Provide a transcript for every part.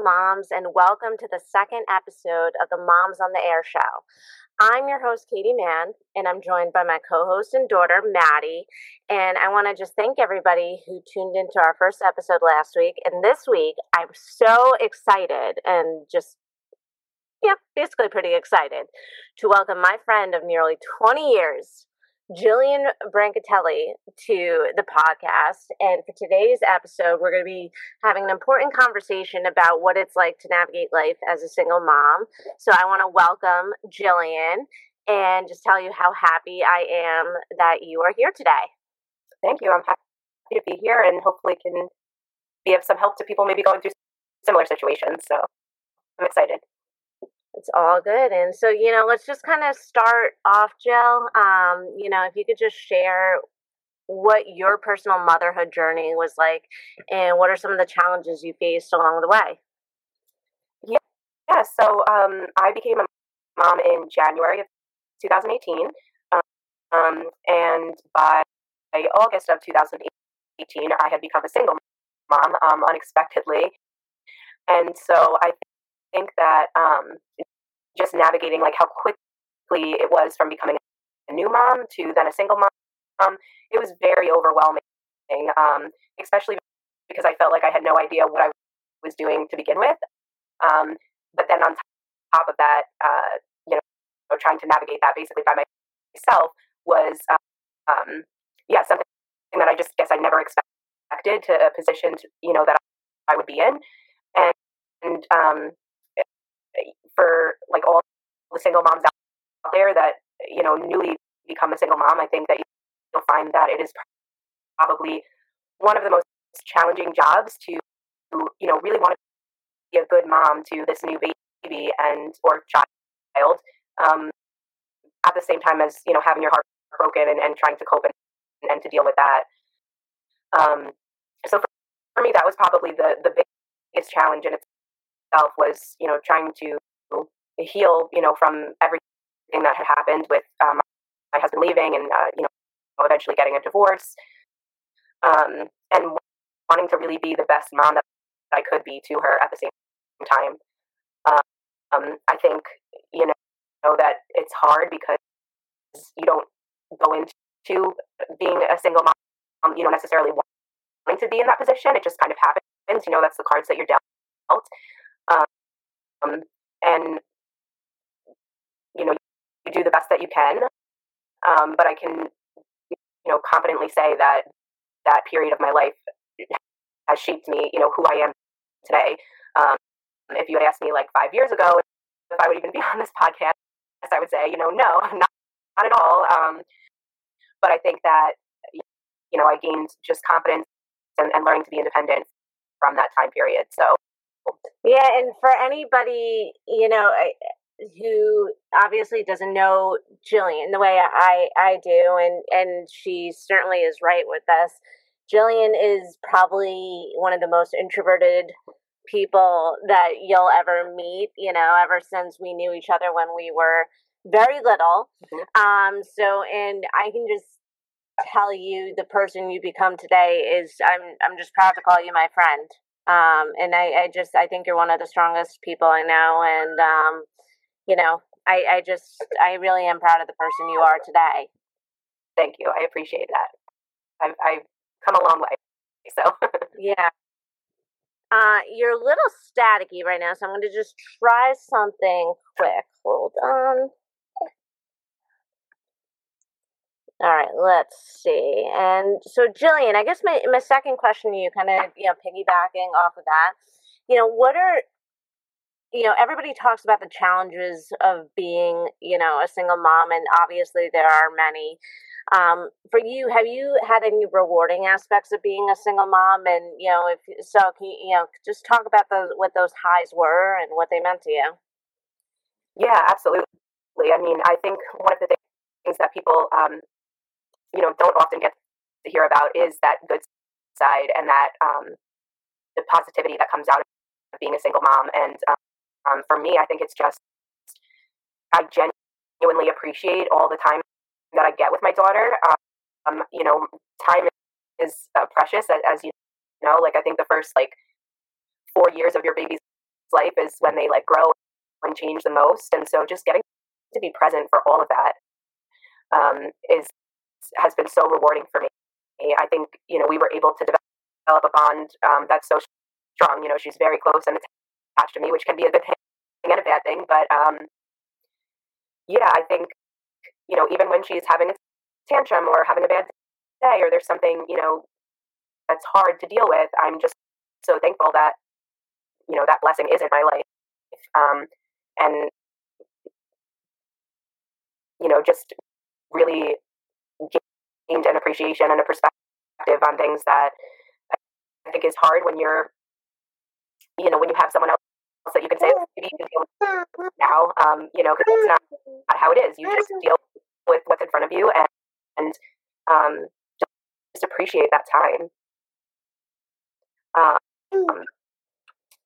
moms, and welcome to the second episode of the Moms on the Air show. I'm your host, Katie Mahon, and I'm joined by my co host and daughter, Maddie. And I want to just thank everybody who tuned into our first episode last week. And this week, I'm so excited and just yeah, basically pretty excited to welcome my friend of nearly 20 years, Jillian Brancatelli to the podcast. And for today's episode, we're going to be having an important conversation about what it's like to navigate life as a single mom. So I want to welcome Jillian and just tell you how happy I am that you are here today. Thank you. I'm happy to be here and hopefully can be of some help to people maybe going through similar situations. So I'm excited. It's all good. And so, you know, let's just kind of start off, Jill. Um, you know, if you could just share what your personal motherhood journey was like and what are some of the challenges you faced along the way. Yeah. Yeah. So um, I became a mom in January of 2018. Um, and by August of 2018, I had become a single mom um, unexpectedly. And so I think that um, just navigating like how quickly it was from becoming a new mom to then a single mom, it was very overwhelming, um, especially because I felt like I had no idea what I was doing to begin with. Um, but then on top of that, uh, you know, trying to navigate that basically by myself was, um, yeah, something that I just guess I never expected to a position, to, you know, that I would be in. And, and um, for like all the single moms out there that you know newly become a single mom, I think that you'll find that it is probably one of the most challenging jobs to you know really want to be a good mom to this new baby and or child um, at the same time as you know having your heart broken and, and trying to cope and, and to deal with that. Um, so for, for me that was probably the the biggest challenge in itself was you know trying to heal, you know, from everything that had happened with um, my husband leaving and, uh, you know, eventually getting a divorce. Um, and wanting to really be the best mom that I could be to her at the same time. Um, I think, you know, that it's hard because you don't go into being a single mom, you know, necessarily wanting to be in that position. It just kind of happens. You know, that's the cards that you're dealt. Um, and you know you do the best that you can um, but i can you know confidently say that that period of my life has shaped me you know who i am today. Um, if you had asked me like five years ago if i would even be on this podcast i would say you know no not, not at all. Um, but i think that you know i gained just confidence and, and learning to be independent from that time period. So yeah and for anybody you know who obviously doesn't know Jillian the way I I do, and and she certainly is right with us. Jillian is probably one of the most introverted people that you'll ever meet. You know, ever since we knew each other when we were very little. Mm-hmm. Um. So, and I can just tell you, the person you become today is I'm I'm just proud to call you my friend. Um, and I, I just I think you're one of the strongest people I know, and um, you know, I, I just, I really am proud of the person you are today. Thank you. I appreciate that. I've, I've come a long way. So, yeah. Uh, you're a little staticky right now, so I'm going to just try something quick. Hold on. All right, let's see. And so, Jillian, I guess my, my second question to you, kind of, you know, piggybacking off of that, you know, what are you know, everybody talks about the challenges of being, you know, a single mom, and obviously there are many. Um, for you, have you had any rewarding aspects of being a single mom? And you know, if so, can you, you know, just talk about those what those highs were and what they meant to you? Yeah, absolutely. I mean, I think one of the things that people, um, you know, don't often get to hear about is that good side and that um, the positivity that comes out of being a single mom and um, for me, I think it's just I genuinely appreciate all the time that I get with my daughter. Um, you know, time is uh, precious, as, as, you know. Like I think the first like four years of your baby's life is when they like grow and change the most. And so just getting to be present for all of that um, is has been so rewarding for me. I think you know we were able to develop a bond um, that's so strong. You know, she's very close and attached to me, which can be a good thing and a bad thing. But um, yeah, I think you know even when she's having a tantrum or having a bad day or there's something you know that's hard to deal with, I'm just so thankful that you know that blessing is in my life. Um, and you know just really gained an appreciation and a perspective on things that I think is hard when you're you know when you have someone else that you can say maybe you can deal now um, you know because it's not, not, how it is. You just deal with what's in front of you and, and um, just, just appreciate that time. Um,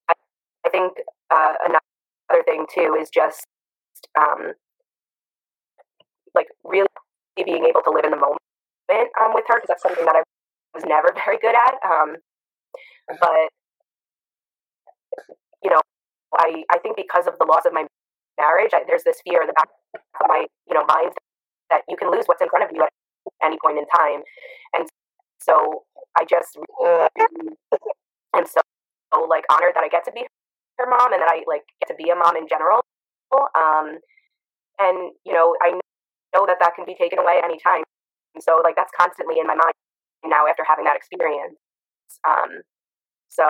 I, I think uh, another thing too is just um, like really being able to live in the moment um, with her because that's something that I was never very good at. Um, but you know, I I think because of the loss of my marriage, I, there's this fear in the back of my you know mind that you can lose what's in front of you at any point in time, and so I just and so like honored that I get to be her mom and that I like get to be a mom in general. Um, and you know, I know that that can be taken away anytime. So like that's constantly in my mind now after having that experience. Um, so,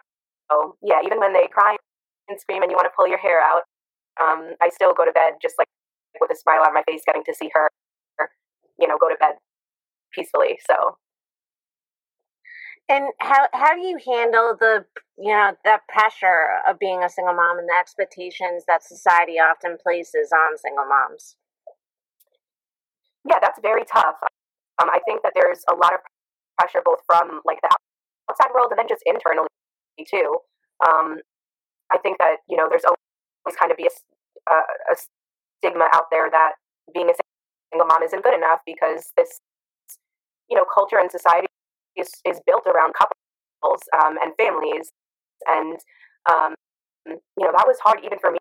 so yeah, even when they cry and scream and you want to pull your hair out, um, I still go to bed just like with a smile on my face, getting to see her, you know, go to bed peacefully. So and how how do you handle the you know the pressure of being a single mom and the expectations that society often places on single moms? Yeah, that's very tough. Um, I think that there's a lot of pressure both from like the outside world and then just internally too. Um, I think that you know there's always kind of be a, a, a stigma out there that being a single mom isn't good enough because this you know culture and society is, is built around couples um, and families. And, um, you know, that was hard even for me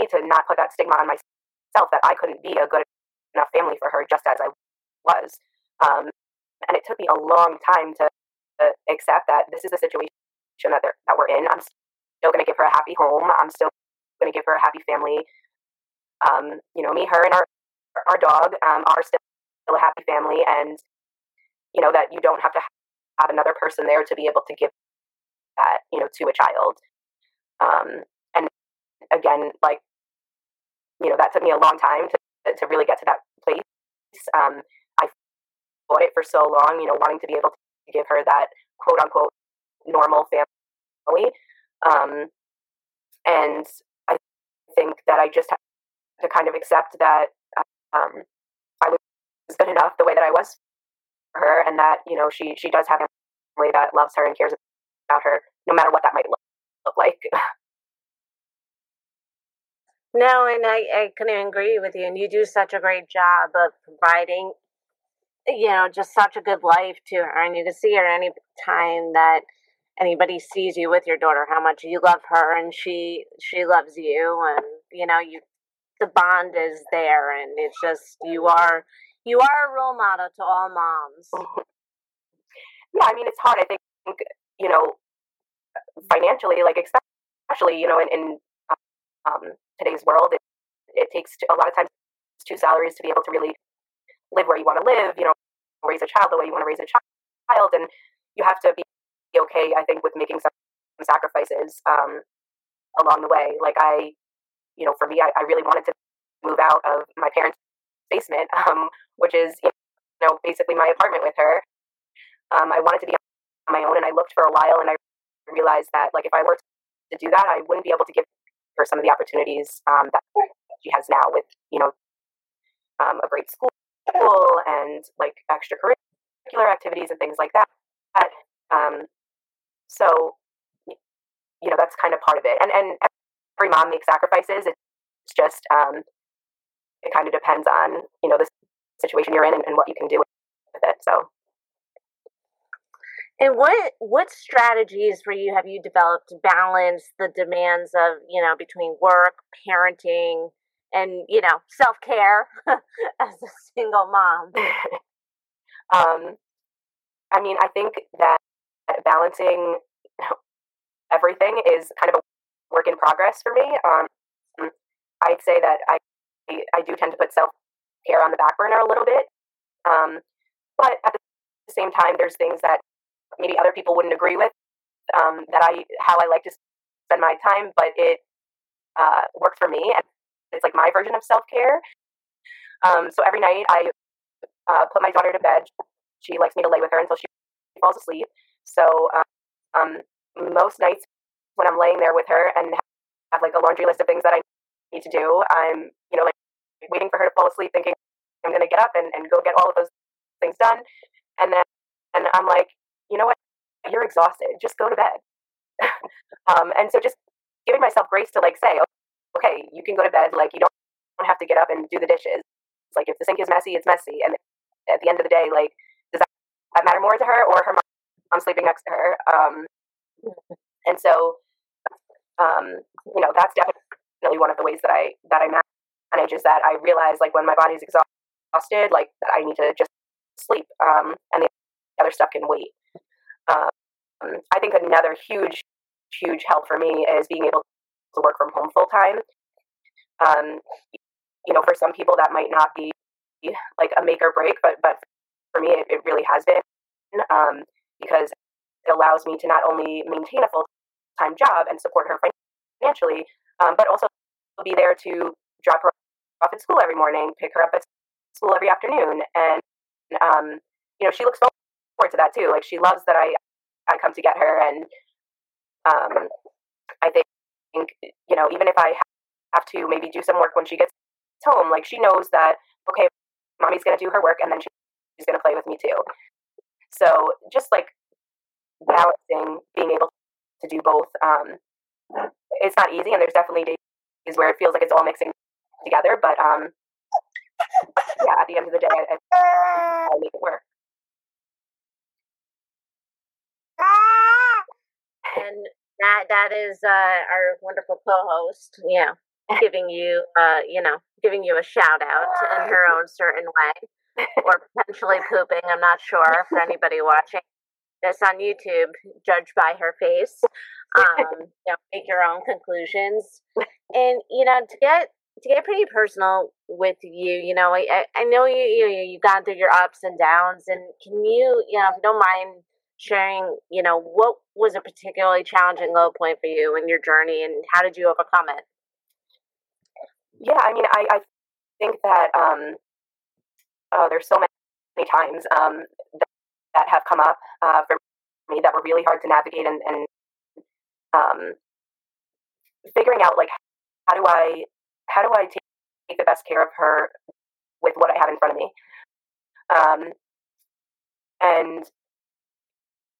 to not put that stigma on myself that I couldn't be a good enough family for her just as I was. Um, and it took me a long time to, to accept that this is the situation that, that we're in. I'm still going to give her a happy home. I'm still going to give her a happy family. Um, you know, me, her, and our our dog um, are still a happy family, and you know that you don't have to have another person there to be able to give that you know to a child um, and again like you know that took me a long time to, to really get to that place. Um, i fought it for so long you know wanting to be able to give her that quote unquote normal family. Um, and i think that i just had to kind of accept that um, i was good enough the way that i was for her and that you know she she does have a family that loves her and cares about her no matter what that might look, look like no and I, I couldn't agree with you and you do such a great job of providing you know just such a good life to her and you can see her any time that anybody sees you with your daughter how much you love her and she she loves you and you know you the bond is there and it's just you are you are a role model to all moms. yeah, I mean, it's hard. I think, you know, financially, like, especially, you know, in, in um, today's world, it, it takes a lot of times two salaries to be able to really live where you want to live, you know, raise a child the way you want to raise a child. And you have to be okay, I think, with making some sacrifices um, along the way. Like, I, you know, for me, I, I really wanted to move out of my parents' basement, um, which is you know basically my apartment with her. Um, I wanted to be on my own, and I looked for a while, and I realized that like if I were to do that, I wouldn't be able to give her some of the opportunities um, that she has now with you know um, a great school and like extracurricular activities and things like that. Um, so you know that's kind of part of it, and and every mom makes sacrifices. It's just um, it kind of depends on you know the situation you're in and, and what you can do with it. So. And what what strategies for you have you developed to balance the demands of you know between work, parenting, and you know self care as a single mom? um, I mean, I think that balancing everything is kind of a work in progress for me. Um, I'd say that I I do tend to put self care on the back burner a little bit, um, but at the same time, there's things that maybe other people wouldn't agree with um, that I how I like to spend my time, but it uh, works for me, and it's like my version of self care. Um, so every night I uh, put my daughter to bed. She likes me to lay with her until she falls asleep. So um, most nights when I'm laying there with her and have like a laundry list of things that I need to do, I'm you know like waiting for her to fall asleep, thinking I'm going to get up and, and go get all of those things done, and then and I'm like, you know what? You're exhausted. Just go to bed. um, and so just giving myself grace to like say, okay, you can go to bed. Like you don't have to get up and do the dishes. It's like if the sink is messy, it's messy. And at the end of the day, like does that, matter more to her or her mom sleeping next to her? Um, and so, um, you know, that's definitely one of the ways that I that I manage is that I realize like when my body's exhausted, like that I need to just sleep, um, and the other stuff can wait. Um, I think another huge, huge help for me is being able to work from home full time. Um, you know, for some people that might not be like a make or break, but but for me, it, it really has been um, because it allows me to not only maintain a full time job and support her financially, um, but also be there to drop her off at school every morning, pick her up at school every afternoon, and um, you know she looks forward to that too. Like she loves that I I come to get her, and um, I think you know even if I have to maybe do some work when she gets home, like she knows that okay, mommy's gonna do her work, and then she's gonna play with me too. So just like balancing being able to do both, um, it's not easy, and there's definitely days where it feels like it's all mixing together. But um, yeah, at the end of the day, I, I, I make it work. and that that is uh, our wonderful co-host. Yeah, giving you uh, you know, giving you a shout out in her own certain way, or potentially pooping. I'm not sure for anybody watching this on YouTube. Judge by her face. Um, you know, make your own conclusions, and you know, to get to get pretty personal with you, you know, I, I know you, you you've gone through your ups and downs, and can you, you know, if you don't mind sharing, you know, what was a particularly challenging low point for you in your journey and how did you overcome it? Yeah, I mean, I, I think that um, uh, there's so many times um, that, that, have come up uh, for me that were really hard to navigate and, and um, figuring out like how do I how do I take the best care of her with what I have in front of me. Um, and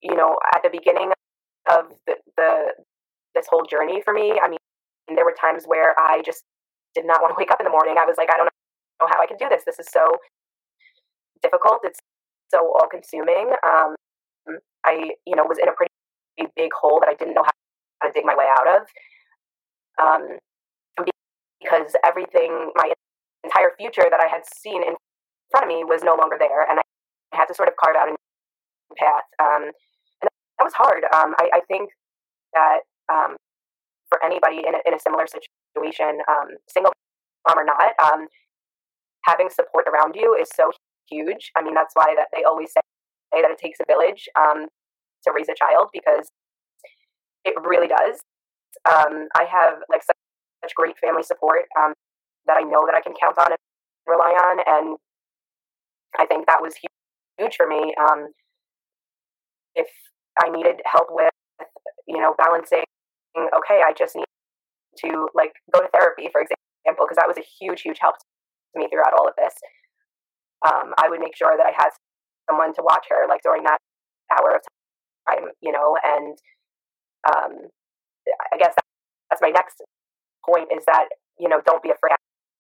you know, at the beginning of the, the this whole journey for me, I mean, there were times where I just did not want to wake up in the morning. I was like, I don't know how I can do this. This is so difficult. It's so all consuming. Um, I, you know, was in a pretty big hole that I didn't know how, to dig my way out of. Um, because everything, my entire future that I had seen in front of me was no longer there, and I had to sort of carve out a new path. Um, that was hard. Um, I, I, think that um, for anybody in a, in a similar situation, um, single mom or not, um, having support around you is so huge. I mean, that's why that they always say that it takes a village um, to raise a child because it really does. Um, I have like such, such great family support that I know that I can count on and rely on, and I think that was huge for me. if I needed help with, you know, balancing, okay, I just need to like go to therapy, for example, because that was a huge, huge help to me throughout all of this. Um, I would make sure that I had someone to watch her, like during that hour of time, you know, and um, I guess that, that's my next point is that, you know, don't be afraid to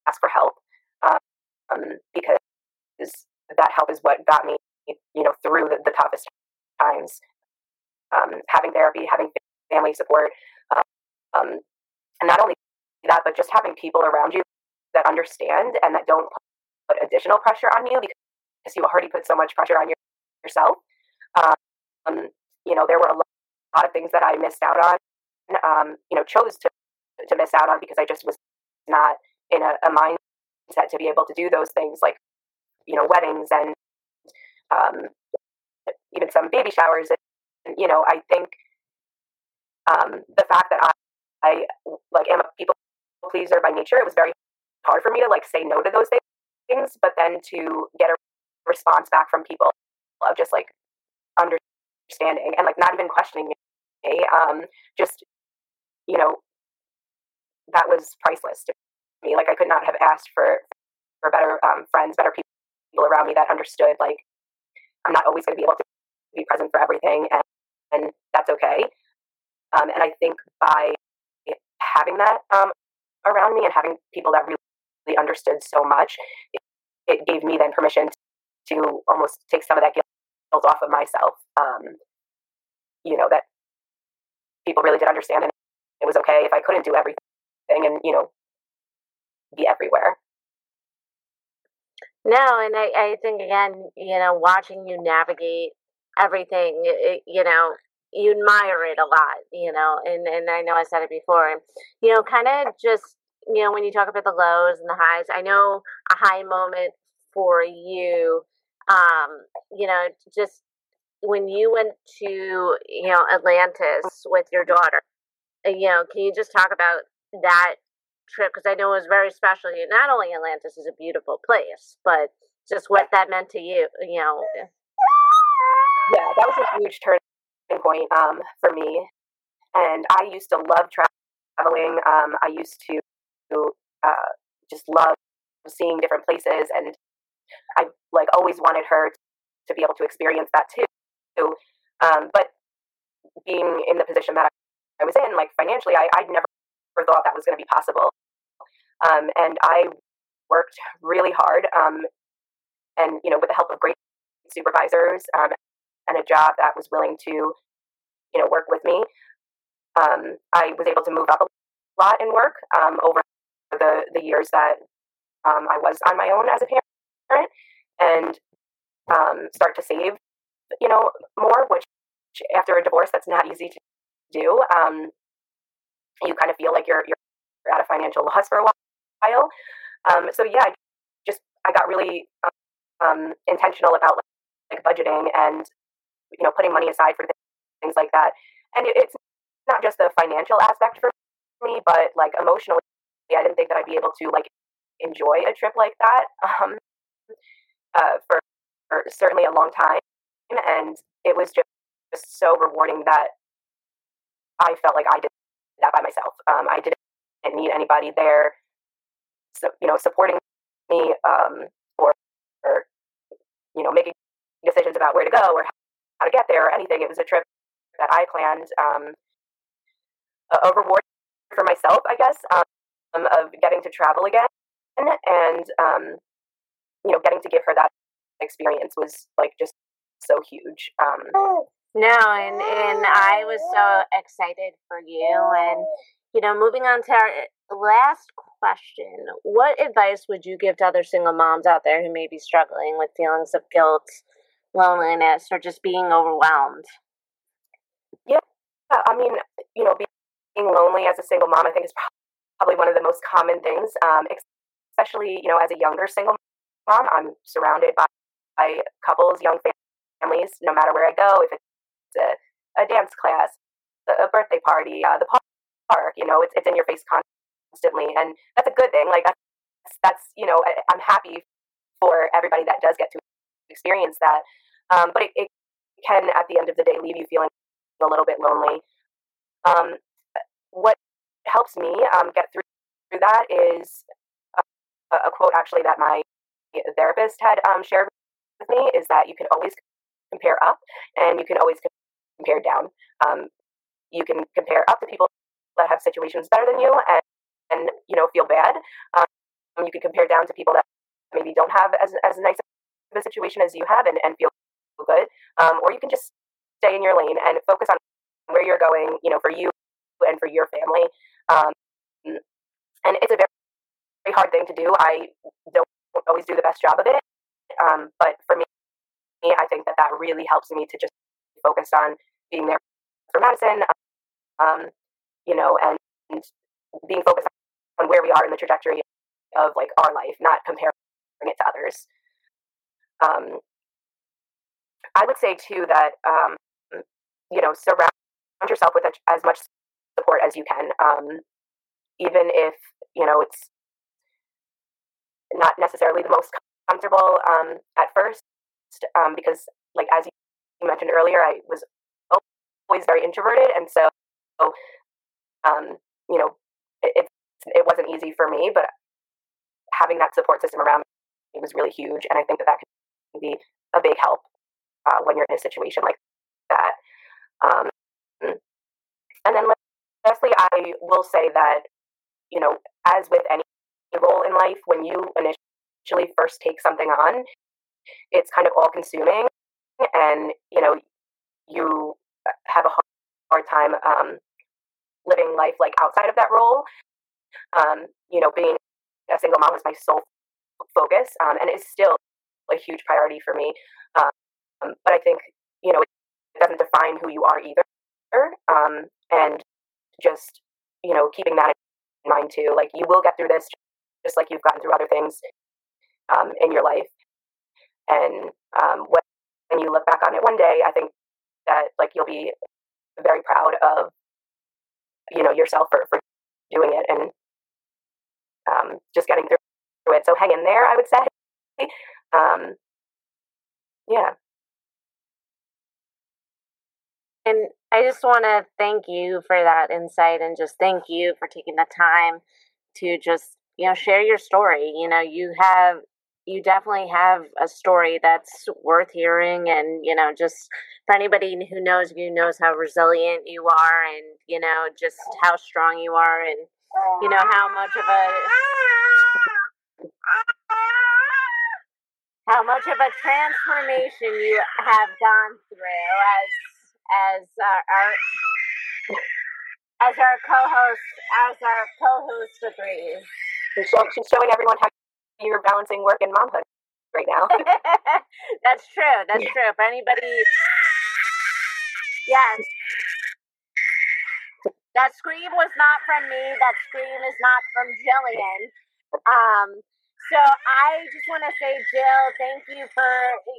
ask for help um, because that help is what got me, you know, through the, the toughest times. Um, having therapy, having family support, um, and not only that, but just having people around you that understand and that don't put additional pressure on you because you already put so much pressure on your, yourself. Um, you know, there were a lot of things that I missed out on, um, you know, chose to, to miss out on because I just was not in a, a mindset to be able to do those things like, you know, weddings and um, even some baby showers. And, you know, I think um, the fact that I, I like am a people pleaser by nature, it was very hard for me to like say no to those things, but then to get a response back from people of just like understanding and like not even questioning me. Um, just you know, that was priceless to me. Like I could not have asked for for better um, friends, better people around me that understood. Like I'm not always going to be able to be present for everything, and, and that's okay. Um, and I think by having that um, around me and having people that really understood so much, it, it gave me then permission to almost take some of that guilt off of myself. Um, you know that people really did understand, and it was okay if I couldn't do everything, and you know, be everywhere. No, and I, I think again, you know, watching you navigate everything, it, you know, you admire it a lot, you know, and, and I know I said it before, and, you know, kind of just, you know, when you talk about the lows and the highs, I know a high moment for you, um, you know, just when you went to, you know, Atlantis with your daughter, uh, you know, can you just talk about that trip? Because I know it was very special. Not only Atlantis is a beautiful place, but just what that meant to you, you know. Yeah, that was a huge turning point um, for me. And I used to love traveling. Um, I used to uh, just love seeing different places, and I like always wanted her to be able to experience that too. Um, but being in the position that I was in, like financially, I, I'd never thought that was going to be possible. Um, and I worked really hard, um, and you know, with the help of great supervisors um, and a job that was willing to, you know, work with me, um, I was able to move up a lot in work um, over the the years that um, I was on my own as a parent, and start to save, you know, more. Which after a divorce, that's not easy to do. Um, you kind of feel like you're you're at a financial loss for a while. Um, so yeah, I just I got really um, intentional about like, like, budgeting and you know putting money aside for things like that. And it, it's not just the financial aspect for me, but like emotionally, I didn't think that I'd be able to like enjoy a trip like that um, uh, for, for certainly a long time. And it was just, just so rewarding that I felt like I did that by myself. Um, I didn't need anybody there, so, you know, supporting me um, or, or, you know, making decisions about where to go or how to get there or anything. It was a trip that I planned. Um, a, reward for myself, I guess, um, of getting to travel again and um, you know, getting to give her that experience was like just so huge. Um, no, and and I was so excited for you. And you know, moving on to our last question: What advice would you give to other single moms out there who may be struggling with feelings of guilt, loneliness, or just being overwhelmed? Yeah, I mean, you know, being lonely as a single mom, I think is probably one of the most common things. Um, especially, you know, as a younger single mom, I'm surrounded by, by couples, young families, no matter where I go. If it's a, a dance class, a birthday party, uh, the park. You know, it's it's in your face constantly, and that's a good thing. Like that's that's you know, I, am happy for everybody that does get to experience that. Um, but it, it, can, at the end of the day, leave you feeling a little bit lonely. Um, what helps me um, get through, through that is a, a, quote actually that my therapist had um, shared with me is that you can always compare up and you can always compare down. Um, you can compare up to people that have situations better than you and, and you know, feel bad. Um, you can compare down to people that maybe don't have as, as nice of a situation as you have and, and feel good. Um, or you can just stay in your lane and focus on where you're going, you know, for you and for your family. Um, and it's a very, very hard thing to do. I don't always do the best job of it. Um, but for me, I think that that really helps me to just focus on being there for Madison, um, you know, and, and being focused on where we are in the trajectory of like our life, not comparing it to others. Um, I would say too that um, you know surround yourself with as much support as you can, um, even if you know it's not necessarily the most comfortable um, at first, um, because like as you mentioned earlier, I was always very introverted, and so um, you know it, it wasn't easy for me, but having that support system around me was really huge, and I think that that can be a big help uh, when you're in a situation like that. Um, and then lastly, I will say that you know, as with any role in life, when you initially first take something on, it's kind of all consuming, and you know, you have a hard time um, living life like outside of that role. Um, you know, being a single mom was my sole focus, um, and it's still a huge priority for me. Um, but I think you know it doesn't define who you are either, um, and just you know keeping that in mind too. Like you will get through this, just like you've gotten through other things um, in your life, and um, when, when you look back on it one day, I think that like you'll be very proud of you know yourself for, for doing it and um, just getting through it. So hang in there, I would say. Um, yeah. And I just want to thank you for that insight and just thank you for taking the time to just, you know, share your story. You know, you have, you definitely have a story that's worth hearing. And, you know, just for anybody who knows you, knows how resilient you are and, you know, just how strong you are and, you know, how much of a, how much of a transformation you have gone through as as uh, our as our co-host as our co-host agrees. She's, show, she's showing everyone how you're balancing work and momhood right now. That's true. That's true. If anybody, yes, that scream was not from me. That scream is not from Jillian. Um, so I just want to say, Jill, thank you for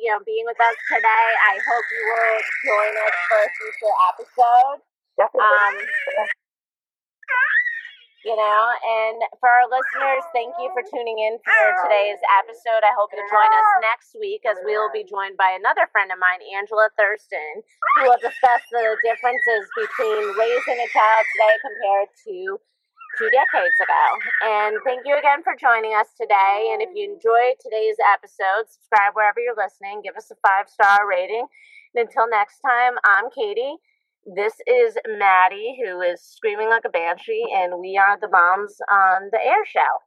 you know being with us today. I hope you will join us for a future episode. Definitely. Um, you know, and for our listeners, thank you for tuning in for today's episode. I hope you'll join us next week as we will be joined by another friend of mine, Angela Thurston, who will discuss the differences between raising a child today compared to two decades ago. And thank you again for joining us today. And if you enjoyed today's episode, subscribe wherever you're listening, give us a five star rating. And until next time, I'm Katie. This is Maddie, who is screaming like a banshee, and we are the moms on the air show.